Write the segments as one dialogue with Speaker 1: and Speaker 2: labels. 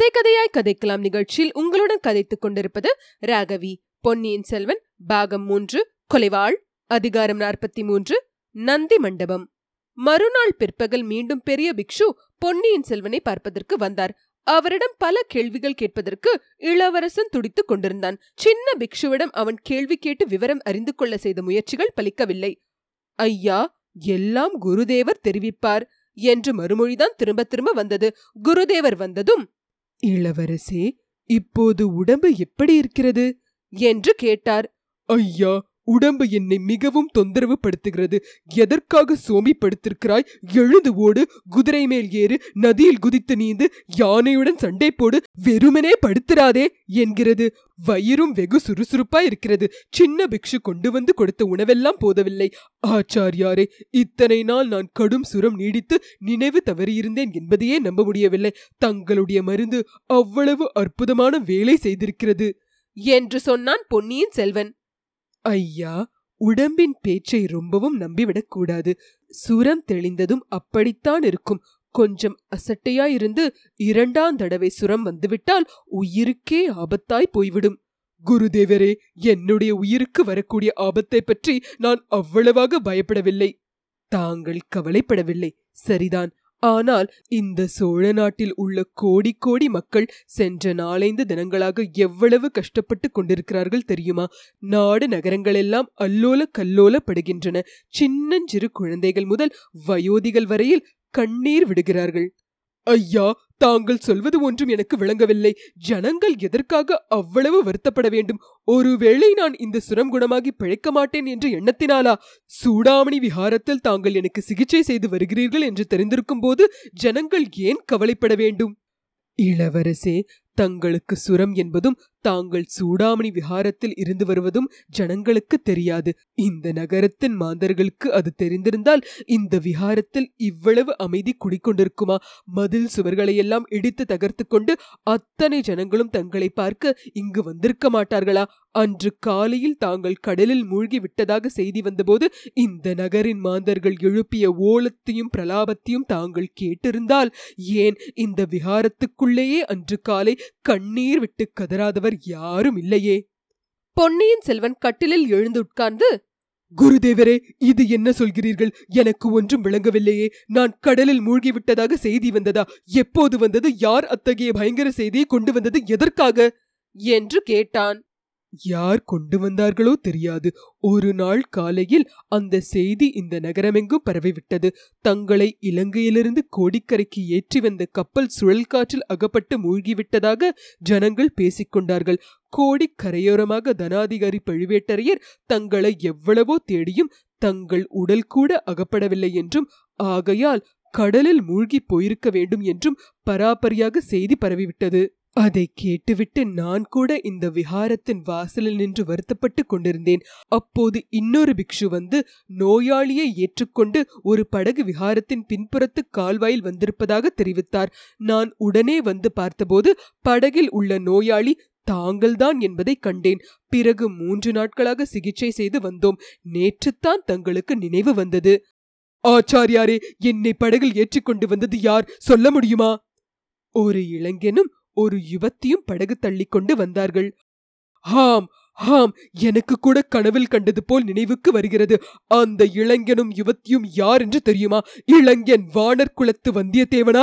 Speaker 1: கதை கதையாய் கதைக்கலாம் நிகழ்ச்சியில் உங்களுடன் கதைத்துக் கொண்டிருப்பது ராகவி. பொன்னியின் செல்வன் பாகம் மூன்று கொலைவாள் அதிகாரம் நாற்பத்தி மூன்று நந்தி மண்டபம். மறுநாள் பிற்பகல் மீண்டும் பெரிய பிக்ஷு பொன்னியின் செல்வனை பார்ப்பதற்கு வந்தார். அவரிடம் பல கேள்விகள் கேட்பதற்கு இளவரசன் துடித்துக் கொண்டிருந்தான். சின்ன பிக்ஷுவிடம் அவன் கேள்வி கேட்டு விவரம் அறிந்து கொள்ள செய்த முயற்சிகள் பலிக்கவில்லை. ஐயா எல்லாம் குருதேவர் தெரிவிப்பார் என்று மறுமொழிதான் திரும்ப திரும்ப வந்தது. குருதேவர் வந்ததும் இளவரசே இப்போது உடம்பு எப்படி இருக்கிறது? என்று கேட்டார்.
Speaker 2: ஐயா உடம்பு என்னை மிகவும் தொந்தரவு படுத்துகிறது எதற்காக சோமி படுத்திருக்கிறாய் எழுந்து ஓடு. குதிரை மேல் ஏறு. நதியில் குதித்து நீந்து யானையுடன் சண்டை போடு. வெறுமனே படுத்துறாதே என்கிறது. வயிறும் வெகு சுறுசுறுப்பா இருக்கிறது. சின்ன பிக்ஷு கொண்டு வந்து கொடுத்த உணவெல்லாம் போதவில்லை. ஆச்சாரியாரே இத்தனை நாள் நான் கடும் சுரம் நீடித்து நினைவு தவறியிருந்தேன் என்பதையே நம்ப முடியவில்லை. தங்களுடைய மருந்து அவ்வளவு அற்புதமான வேலை செய்திருக்கிறது.
Speaker 1: என்று சொன்னான் பொன்னியின் செல்வன்.
Speaker 2: ஐயா உடம்பின் பேச்சை ரொம்பவும் நம்பிவிடக் கூடாது. சுரம் தெளிந்ததும் அப்படித்தான் இருக்கும். கொஞ்சம் அசட்டையாயிருந்து இரண்டாம் தடவை சுரம் வந்துவிட்டால் உயிருக்கே ஆபத்தாய் போய்விடும். குருதேவரே என்னுடைய உயிருக்கு வரக்கூடிய ஆபத்தை பற்றி நான் அவ்வளவாக பயப்படவில்லை. தாங்கள் கவலைப்படவில்லை. சரிதான். ஆனால் இந்த சோழ நாட்டில் உள்ள கோடி கோடி மக்கள் சென்ற நாலைந்து தினங்களாக எவ்வளவு கஷ்டப்பட்டு கொண்டிருக்கிறார்கள் தெரியுமா? நாடு நகரங்களெல்லாம் அல்லோல கல்லோலப்படுகின்றன சின்னஞ்சிறு குழந்தைகள் முதல் வயோதிகள் வரையில் கண்ணீர் விடுகிறார்கள். ஐயா தாங்கள் சொல்வது ஒன்றும் எனக்கு விளங்கவில்லை. ஜனங்கள் எதற்காக அவ்வளவு வருத்தப்பட வேண்டும்? ஒருவேளை நான் இந்த சுரம் குணமாகி பிழைக்க மாட்டேன் என்ற எண்ணத்தினாலா? சூடாமணி விஹாரத்தில் தாங்கள் எனக்கு சிகிச்சை செய்து வருகிறீர்கள் என்று தெரிந்திருக்கும் போது ஜனங்கள் ஏன் கவலைப்பட வேண்டும்? இளவரசே தங்களுக்கு சுரம் என்பதும் தாங்கள் சூடாமணி விஹாரத்தில் இருந்து வருவதும் ஜனங்களுக்கு தெரியாது. இந்த நகரத்தின் மாந்தர்களுக்கு அது தெரிந்திருந்தால் இந்த விஹாரத்தில் இவ்வளவு அமைதி குடிக்கொண்டிருக்குமா? மதில் சுவர்களையெல்லாம் இடித்து தகர்த்து கொண்டு அத்தனை ஜனங்களும் தங்களை பார்க்க இங்கு வந்திருக்க மாட்டார்களா? அன்று காலையில் தாங்கள் கடலில் மூழ்கி விட்டதாக செய்தி வந்தபோது இந்த நகரின் மாந்தர்கள் எழுப்பிய ஓலத்தையும் பிரலாபத்தையும் தாங்கள் கேட்டிருந்தால் ஏன் இந்த விஹாரத்துக்குள்ளேயே அன்று காலை கண்ணீர் விட்டு கதறாதவர் யாரும் இல்லையே.
Speaker 1: பொன்னியின் செல்வன் கட்டிலில் எழுந்து உட்கார்ந்து
Speaker 2: குருதேவரே இது என்ன சொல்கிறீர்கள்? எனக்கு ஒன்றும் விளங்கவில்லையே. நான் கடலில் மூழ்கிவிட்டதாக செய்தி வந்ததா? எப்போது வந்தது? யார் அத்தகைய பயங்கர செய்தியை கொண்டு வந்தது? எதற்காக?
Speaker 1: என்று கேட்டான்.
Speaker 2: யார் கொண்டு வந்தார்களோ தெரியாது. ஒரு நாள் காலையில் அந்த செய்தி இந்த நகரமெங்கும் பரவிவிட்டது. தங்களை இலங்கையிலிருந்து கோடிக்கரைக்கு ஏற்றி வந்த கப்பல் சுழல் காற்றில் அகப்பட்டு மூழ்கிவிட்டதாக ஜனங்கள் பேசிக்கொண்டார்கள். கோடிக்கரையோரமாக தனாதிகாரி பழுவேட்டரையர் தங்களை எவ்வளவோ தேடியும் தங்கள் உடல் கூட அகப்படவில்லை என்றும் ஆகையால் கடலில் மூழ்கி போயிருக்க வேண்டும் என்றும் பராபரியாக செய்தி பரவிவிட்டது. அதை கேட்டுவிட்டு நான் கூட இந்த விஹாரத்தின் வாசலில் நின்று வருத்தப்பட்டு கொண்டிருந்தேன். அப்போது இன்னொரு பிக்ஷு வந்து நோயாளியை ஏற்றுக்கொண்டு ஒரு படகு விஹாரத்தின் பின்புறத்து கால்வாயில் வந்திருப்பதாக தெரிவித்தார். நான் உடனே வந்து பார்த்தபோது படகில் உள்ள நோயாளி தாங்கள்தான் என்பதை கண்டேன். பிறகு மூன்று நாட்களாக சிகிச்சை செய்து வந்தோம். நேற்றுத்தான் தங்களுக்கு நினைவு வந்தது. ஆச்சாரியாரே என்னை படகில் ஏற்றிக்கொண்டு வந்தது யார்? சொல்ல முடியுமா? ஒரு இளைஞனும் ஒரு யுவத்தியும் படகு தள்ளிக்கொண்டு வந்தார்கள். ஹாம் ஹாம் எனக்கு கூட கனவில் கண்டது போல் நினைவுக்கு வருகிறது. அந்த இளைஞனும் யுவத்தியும் யார் என்று தெரியுமா? இளைஞன் வானர் குலத்து வந்தியத்தேவனா?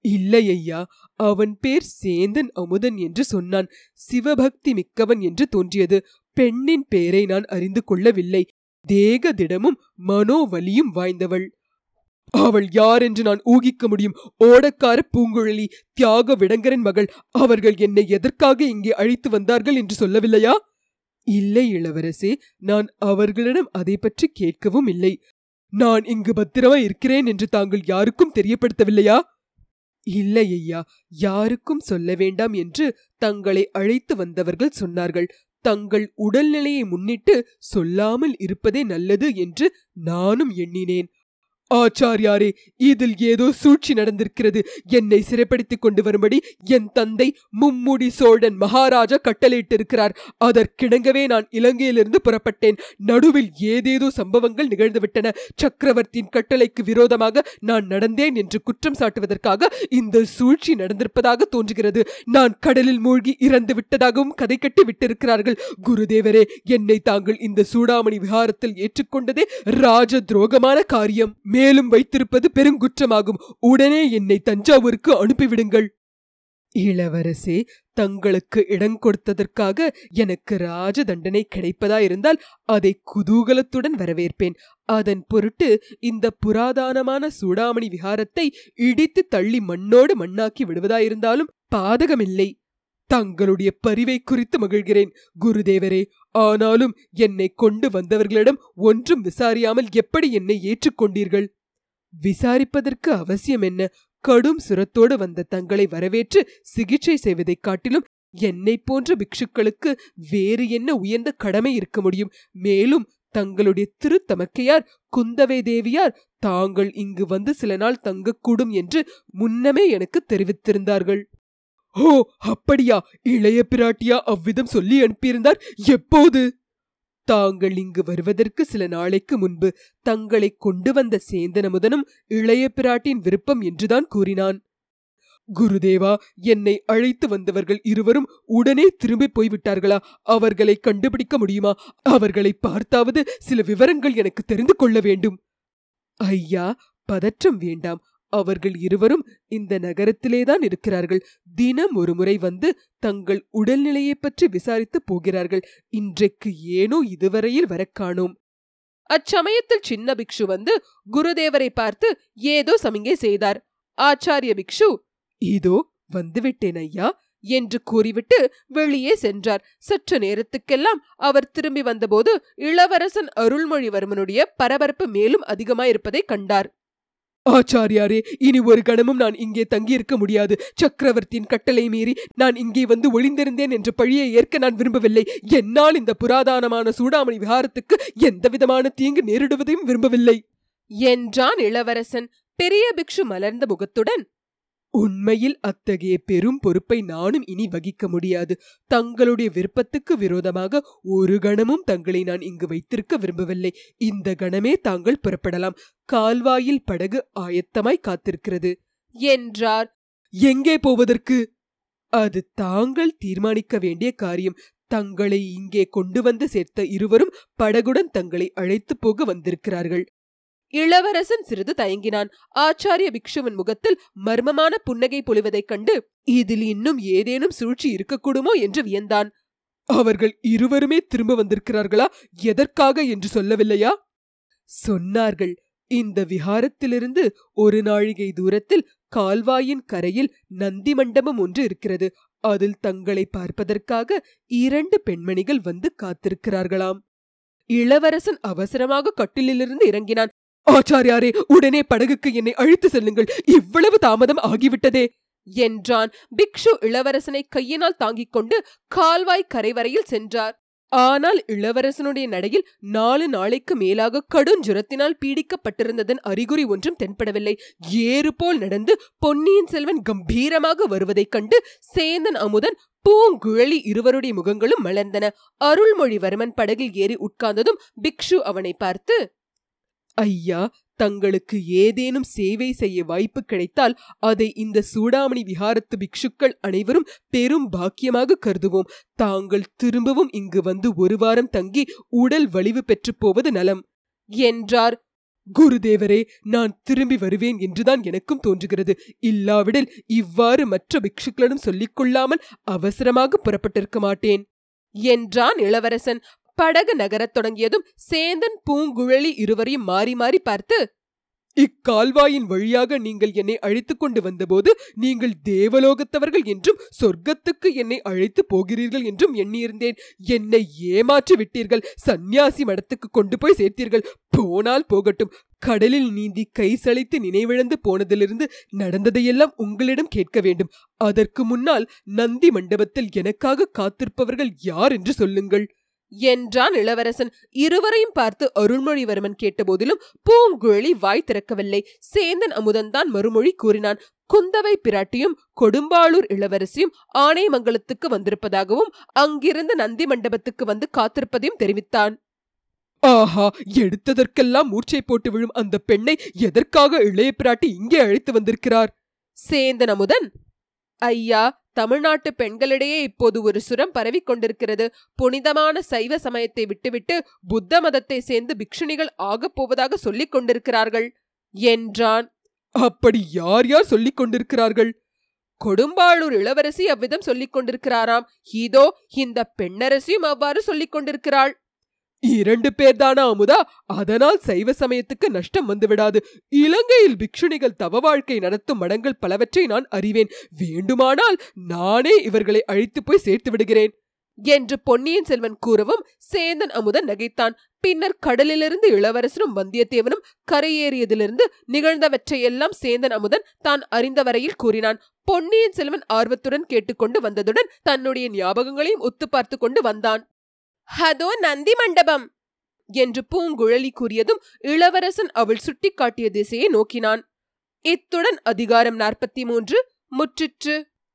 Speaker 2: இல்லை ஐயா அவன் பேர் சேந்தன் அமுதன் என்று சொன்னான். சிவபக்தி மிக்கவன் என்று தோன்றியது. பெண்ணின் பெயரை நான் அறிந்து கொள்ளவில்லை. தேக திடமும் மனோவலியும் வாய்ந்தவள். அவள் யார் என்று நான் ஊகிக்க முடியும். ஓடக்கார பூங்குழலி தியாக விடங்கரின் மகள் அவர்கள் என்னை எதற்காக இங்கே அழைத்து வந்தார்கள் என்று சொல்லவில்லையா? இல்லை இளவரசே நான் அவர்களிடம் அதை பற்றி கேட்கவும் இல்லை. நான் இங்கு பத்திரமா இருக்கிறேன் என்று தாங்கள் யாருக்கும் தெரியப்படுத்தவில்லையா? இல்லை ஐயா யாருக்கும் சொல்ல வேண்டாம் என்று தங்களை அழைத்து வந்தவர்கள் சொன்னார்கள். தங்கள் உடல்நிலையை முன்னிட்டு சொல்லாமல் இருப்பதே நல்லது என்று நானும் எண்ணினேன். ஆச்சாரியாரே இதில் ஏதோ சூழ்ச்சி நடந்திருக்கிறது. என்னை சிறைப்படுத்திக் கொண்டு வரும்படி என் தந்தை மும்முடி சோழன் மகாராஜா கட்டளையிட்டிருக்கிறார். அதற்கிணங்கவே நான் இலங்கையிலிருந்து புறப்பட்டேன். நடுவில் ஏதேதோ சம்பவங்கள் நிகழ்ந்துவிட்டன. சக்கரவர்த்தியின் கட்டளைக்கு விரோதமாக நான் நடந்தேன் என்று குற்றம் சாட்டுவதற்காக இந்த சூழ்ச்சி நடந்திருப்பதாக தோன்றுகிறது. நான் கடலில் மூழ்கி இறந்து விட்டதாகவும் கதை கட்டி விட்டிருக்கிறார்கள். குருதேவரே என்னை தாங்கள் இந்த சூடாமணி விஹாரத்தில் ஏற்றுக்கொண்டதே ராஜ துரோகமான காரியம். மேலும் வைத்திருப்பது பெருங்குற்றமாகும் உடனே என்னை தஞ்சாவூருக்கு அனுப்பிவிடுங்கள். இளவரசே தங்களுக்கு இடம் கொடுத்ததற்காக எனக்கு ராஜ தண்டனை கிடைப்பதா இருந்தால் அதை குதூகலத்துடன் வரவேற்பேன். அதன் பொருட்டு இந்த புராதனமான சூடாமணி விஹாரத்தை இடித்து தள்ளி மண்ணோடு மண்ணாக்கி விடுவதாயிருந்தாலும் பாதகமில்லை. தங்களுடைய பரிவை குறித்து மகிழ்கிறேன். குருதேவரே ஆனாலும் என்னை கொண்டு வந்தவர்களிடம் ஒன்றும் விசாரியாமல் எப்படி என்னை ஏற்றுக்கொண்டீர்கள்? விசாரிப்பதற்கு அவசியம் என்ன? கடும் சுரத்தோடு வந்த தங்களை வரவேற்று சிகிச்சை செய்வதைக் காட்டிலும் என்னை போன்ற பிக்ஷுக்களுக்கு வேறு என்ன உயர்ந்த கடமை இருக்க முடியும்? மேலும் தங்களுடைய திருத்தமக்கையார் குந்தவை தேவியார் தாங்கள் இங்கு வந்து சில நாள் தங்கக்கூடும் என்று முன்னமே எனக்கு தெரிவித்திருந்தார்கள். ஓ அப்படியா? இளைய பிராட்டியா அவ்விதம் சொல்லி அனுப்பியிருந்தார்? எப்போது? தாங்கள் இங்கு வருவதற்கு சில நாளைக்கு முன்பு தங்களை கொண்டு வந்த சேந்தனமுதனும் இளைய பிராட்டின் விருப்பம் என்றுதான் கூறினான். குருதேவா என்னை அழைத்து வந்தவர்கள் இருவரும் உடனே திரும்பி போய்விட்டார்களா? அவர்களை கண்டுபிடிக்க முடியுமா? அவர்களை பார்த்தாவது சில விவரங்கள் எனக்கு தெரிந்து கொள்ள வேண்டும். ஐயா பதற்றம் வேண்டாம். அவர்கள் இருவரும் இந்த நகரத்திலேதான் இருக்கிறார்கள். தினம் ஒரு முறை வந்து தங்கள் உடல்நிலையைப் பற்றி விசாரித்து போகிறார்கள். இன்றைக்கு ஏனோ இதுவரையில் வரக் காணோம்.
Speaker 1: அச்சமயத்தில் சின்ன பிக்ஷு வந்து குருதேவரை பார்த்து ஏதோ சமிங்கை செய்தார். ஆச்சாரிய பிக்ஷு
Speaker 2: இதோ வந்துவிட்டேன் ஐயா
Speaker 1: என்று கூறிவிட்டு வெளியே சென்றார். சற்று நேரத்துக்கெல்லாம் அவர் திரும்பி வந்தபோது இளவரசன் அருள்மொழிவர்மனுடைய பரபரப்பு மேலும் அதிகமாயிருப்பதைக் கண்டார்.
Speaker 2: ஆச்சாரியாரே இனி ஒரு கணமும் நான் இங்கே தங்கியிருக்க முடியாது. சக்கரவர்த்தியின் கட்டளை மீறி நான் இங்கே வந்து ஒளிந்திருந்தேன் என்ற பழியை ஏற்க நான் விரும்பவில்லை. என்னால் இந்த புராதனமான சூடாமணி விஹாரத்துக்கு எந்தவிதமான தீங்கு நேரிடுவதையும் விரும்பவில்லை.
Speaker 1: என்றான் இளவரசன். பெரிய பிக்ஷு மலர்ந்த முகத்துடன்
Speaker 2: உண்மையில் அத்தகைய பெரும் பொறுப்பை நானும் இனி வகிக்க முடியாது. தங்களுடைய விருப்பத்துக்கு விரோதமாக ஒரு கணமும் தங்களை நான் இங்கு வைத்திருக்க விரும்பவில்லை. இந்த கணமே தாங்கள் புறப்படலாம். கால்வாயில் படகு ஆயத்தமாய் காத்திருக்கிறது.
Speaker 1: என்றார்.
Speaker 2: எங்கே போவதற்கு? அது தாங்கள் தீர்மானிக்க வேண்டிய காரியம். தங்களை இங்கே கொண்டு வந்து சேர்த்த இருவரும் படகுடன் தங்களை அழைத்துப் போக வந்திருக்கிறார்கள்.
Speaker 1: இளவரசன் சிறிது தயங்கினான். ஆச்சாரிய பிக்ஷுவின் முகத்தில் மர்மமான புன்னகை பொழிவதைக் கண்டு இதில் இன்னும் ஏதேனும் சூழ்ச்சி இருக்கக்கூடுமோ? என்று வியந்தான்.
Speaker 2: அவர்கள் இருவருமே திரும்ப வந்திருக்கிறார்களா? எதற்காக? என்று சொல்லவில்லையா? சொன்னார்கள் இந்த விஹாரத்திலிருந்து ஒரு நாழிகை தூரத்தில் கால்வாயின் கரையில் நந்தி மண்டபம் ஒன்று இருக்கிறது. அதில் தங்களை பார்ப்பதற்காக இரண்டு பெண்மணிகள் வந்து காத்திருக்கிறார்களாம். இளவரசன் அவசரமாக கட்டிலிலிருந்து இறங்கினான். ஆச்சாரியாரே உடனே படகுக்கு என்னை அழைத்து செல்லுங்கள். இவ்வளவு தாமதம் ஆகிவிட்டதே.
Speaker 1: என்றான். பிக்ஷு இளவரசனை கையினால் தாங்கிக் கொண்டு கால்வாய் கரை வரையில் சென்றார். ஆனால் இளவரசனுடைய நடையில் நாலு நாளைக்கு மேலாக கடுஞ்சுரத்தினால் பீடிக்கப்பட்டிருந்ததன் அறிகுறி ஒன்றும் தென்படவில்லை. ஏறு போல் நடந்து பொன்னியின் செல்வன் கம்பீரமாக வருவதைக் கண்டு சேந்தன் அமுதன் பூங்குழலி இருவருடைய முகங்களும் மலர்ந்தன. அருள்மொழிவர்மன் படகில் ஏறி உட்கார்ந்ததும் பிக்ஷு அவனை பார்த்து
Speaker 2: ஐயா தங்களுக்கு ஏதேனும் சேவை செய்ய வாய்ப்பு கிடைத்தால் அதை இந்த சூடாமணி விஹாரத்து பிக்ஷுக்கள் அனைவரும் பெரும் பாக்கியமாக கருதுவோம். தாங்கள் திரும்பவும் இங்கு வந்து ஒரு வாரம் தங்கி உடல் வலிவு பெற்றுப் போவது நலம்.
Speaker 1: என்றார்.
Speaker 2: குருதேவரே நான் திரும்பி வருவேன் என்றுதான் எனக்கும் தோன்றுகிறது. இல்லாவிடில் இவ்வாறு மற்ற பிக்ஷுக்களிடம் சொல்லிக் கொள்ளாமல் அவசரமாக புறப்பட்டிருக்க மாட்டேன்.
Speaker 1: என்றான் இளவரசன். படகு நகரத் தொடங்கியதும் சேந்தன் பூங்குழலி இருவரையும் மாறி மாறி பார்த்து
Speaker 2: இக்கால்வாயின் வழியாக நீங்கள் என்னை அழைத்துக் கொண்டு வந்தபோது நீங்கள் தேவலோகத்தவர்கள் என்றும் சொர்க்கத்துக்கு என்னை அழைத்து போகிறீர்கள் என்றும் எண்ணியிருந்தேன். என்னை ஏமாற்றி விட்டீர்கள். சந்நியாசி மடத்துக்கு கொண்டு போய் சேர்த்தீர்கள். போனால் போகட்டும். கடலில் நீந்தி கை சளைத்து நினைவிழந்து போனதிலிருந்து நடந்ததையெல்லாம் உங்களிடம் கேட்க வேண்டும். அதற்கு முன்னால் நந்தி மண்டபத்தில் எனக்காக காத்திருப்பவர்கள் யார் என்று சொல்லுங்கள்.
Speaker 1: என்றான் இளவரசன். இருவரையும் பார்த்து அருள்மொழிவர்மன் கேட்டபோதிலும் பூங்குழலி வாய் திறக்கவில்லை. சேந்தன் அமுதன்தான் மறுமொழி கூறினான். குந்தவை பிராட்டியும் கொடும்பாளூர் இளவரசியும் ஆனைமங்கலத்துக்கு வந்திருப்பதாகவும் அங்கிருந்து நந்தி மண்டபத்துக்கு வந்து காத்திருப்பதையும் தெரிவித்தான்.
Speaker 2: ஆஹா எடுத்ததற்கெல்லாம் மூர்ச்சை போட்டு விழும் அந்த பெண்ணை எதற்காக இளைய பிராட்டி இங்கே அழைத்து வந்திருக்கிறார்?
Speaker 1: சேந்தன் அமுதன் ஐயா தமிழ்நாட்டு பெண்களிடையே இப்போது ஒரு சுரம் பரவிக் கொண்டிருக்கிறது. புனிதமான சைவ சமயத்தை விட்டுவிட்டு புத்த மதத்தை சேர்ந்து பிக்ஷுணிகள் ஆகப் போவதாக சொல்லிக் கொண்டிருக்கிறார்கள். என்றான்.
Speaker 2: அப்படி யார் யார் சொல்லிக் கொண்டிருக்கிறார்கள்?
Speaker 1: கொடும்பாளூர் இளவரசி அவ்விதம் சொல்லிக் கொண்டிருக்கிறாராம். இதோ இந்த பெண்ணரசியும் அவ்வாறு சொல்லிக் கொண்டிருக்கிறாள்.
Speaker 2: இரண்டு பேர்தானா அமுதா? அதனால் சைவ சமயத்துக்கு நஷ்டம் வந்துவிடாது. இலங்கையில் பிக்ஷுணிகள் தவ வாழ்க்கை நடத்தும் மடங்கள் பலவற்றை நான் அறிவேன். வேண்டுமானால் நானே இவர்களை அழித்து போய் சேர்த்து விடுகிறேன்.
Speaker 1: என்று பொன்னியின் செல்வன் கூறவும் சேந்தன் அமுதன் நகைத்தான். பின்னர் கடலிலிருந்து இளவரசரும் வந்தியத்தேவனும் கரையேறியதிலிருந்து நிகழ்ந்தவற்றையெல்லாம் சேந்தன் அமுதன் தான் அறிந்த வரையில் கூறினான். பொன்னியின் செல்வன் ஆர்வத்துடன் கேட்டுக்கொண்டு வந்ததுடன் தன்னுடைய ஞாபகங்களையும் ஒத்து பார்த்து கொண்டு வந்தான். அதோ நந்தி மண்டபம் என்று பூங்குழலி கூறியதும் இளவரசன் அவள் சுட்டிக்காட்டிய திசையை நோக்கினான். இத்துடன் அதிகாரம் நாற்பத்தி மூன்று முற்றிற்று.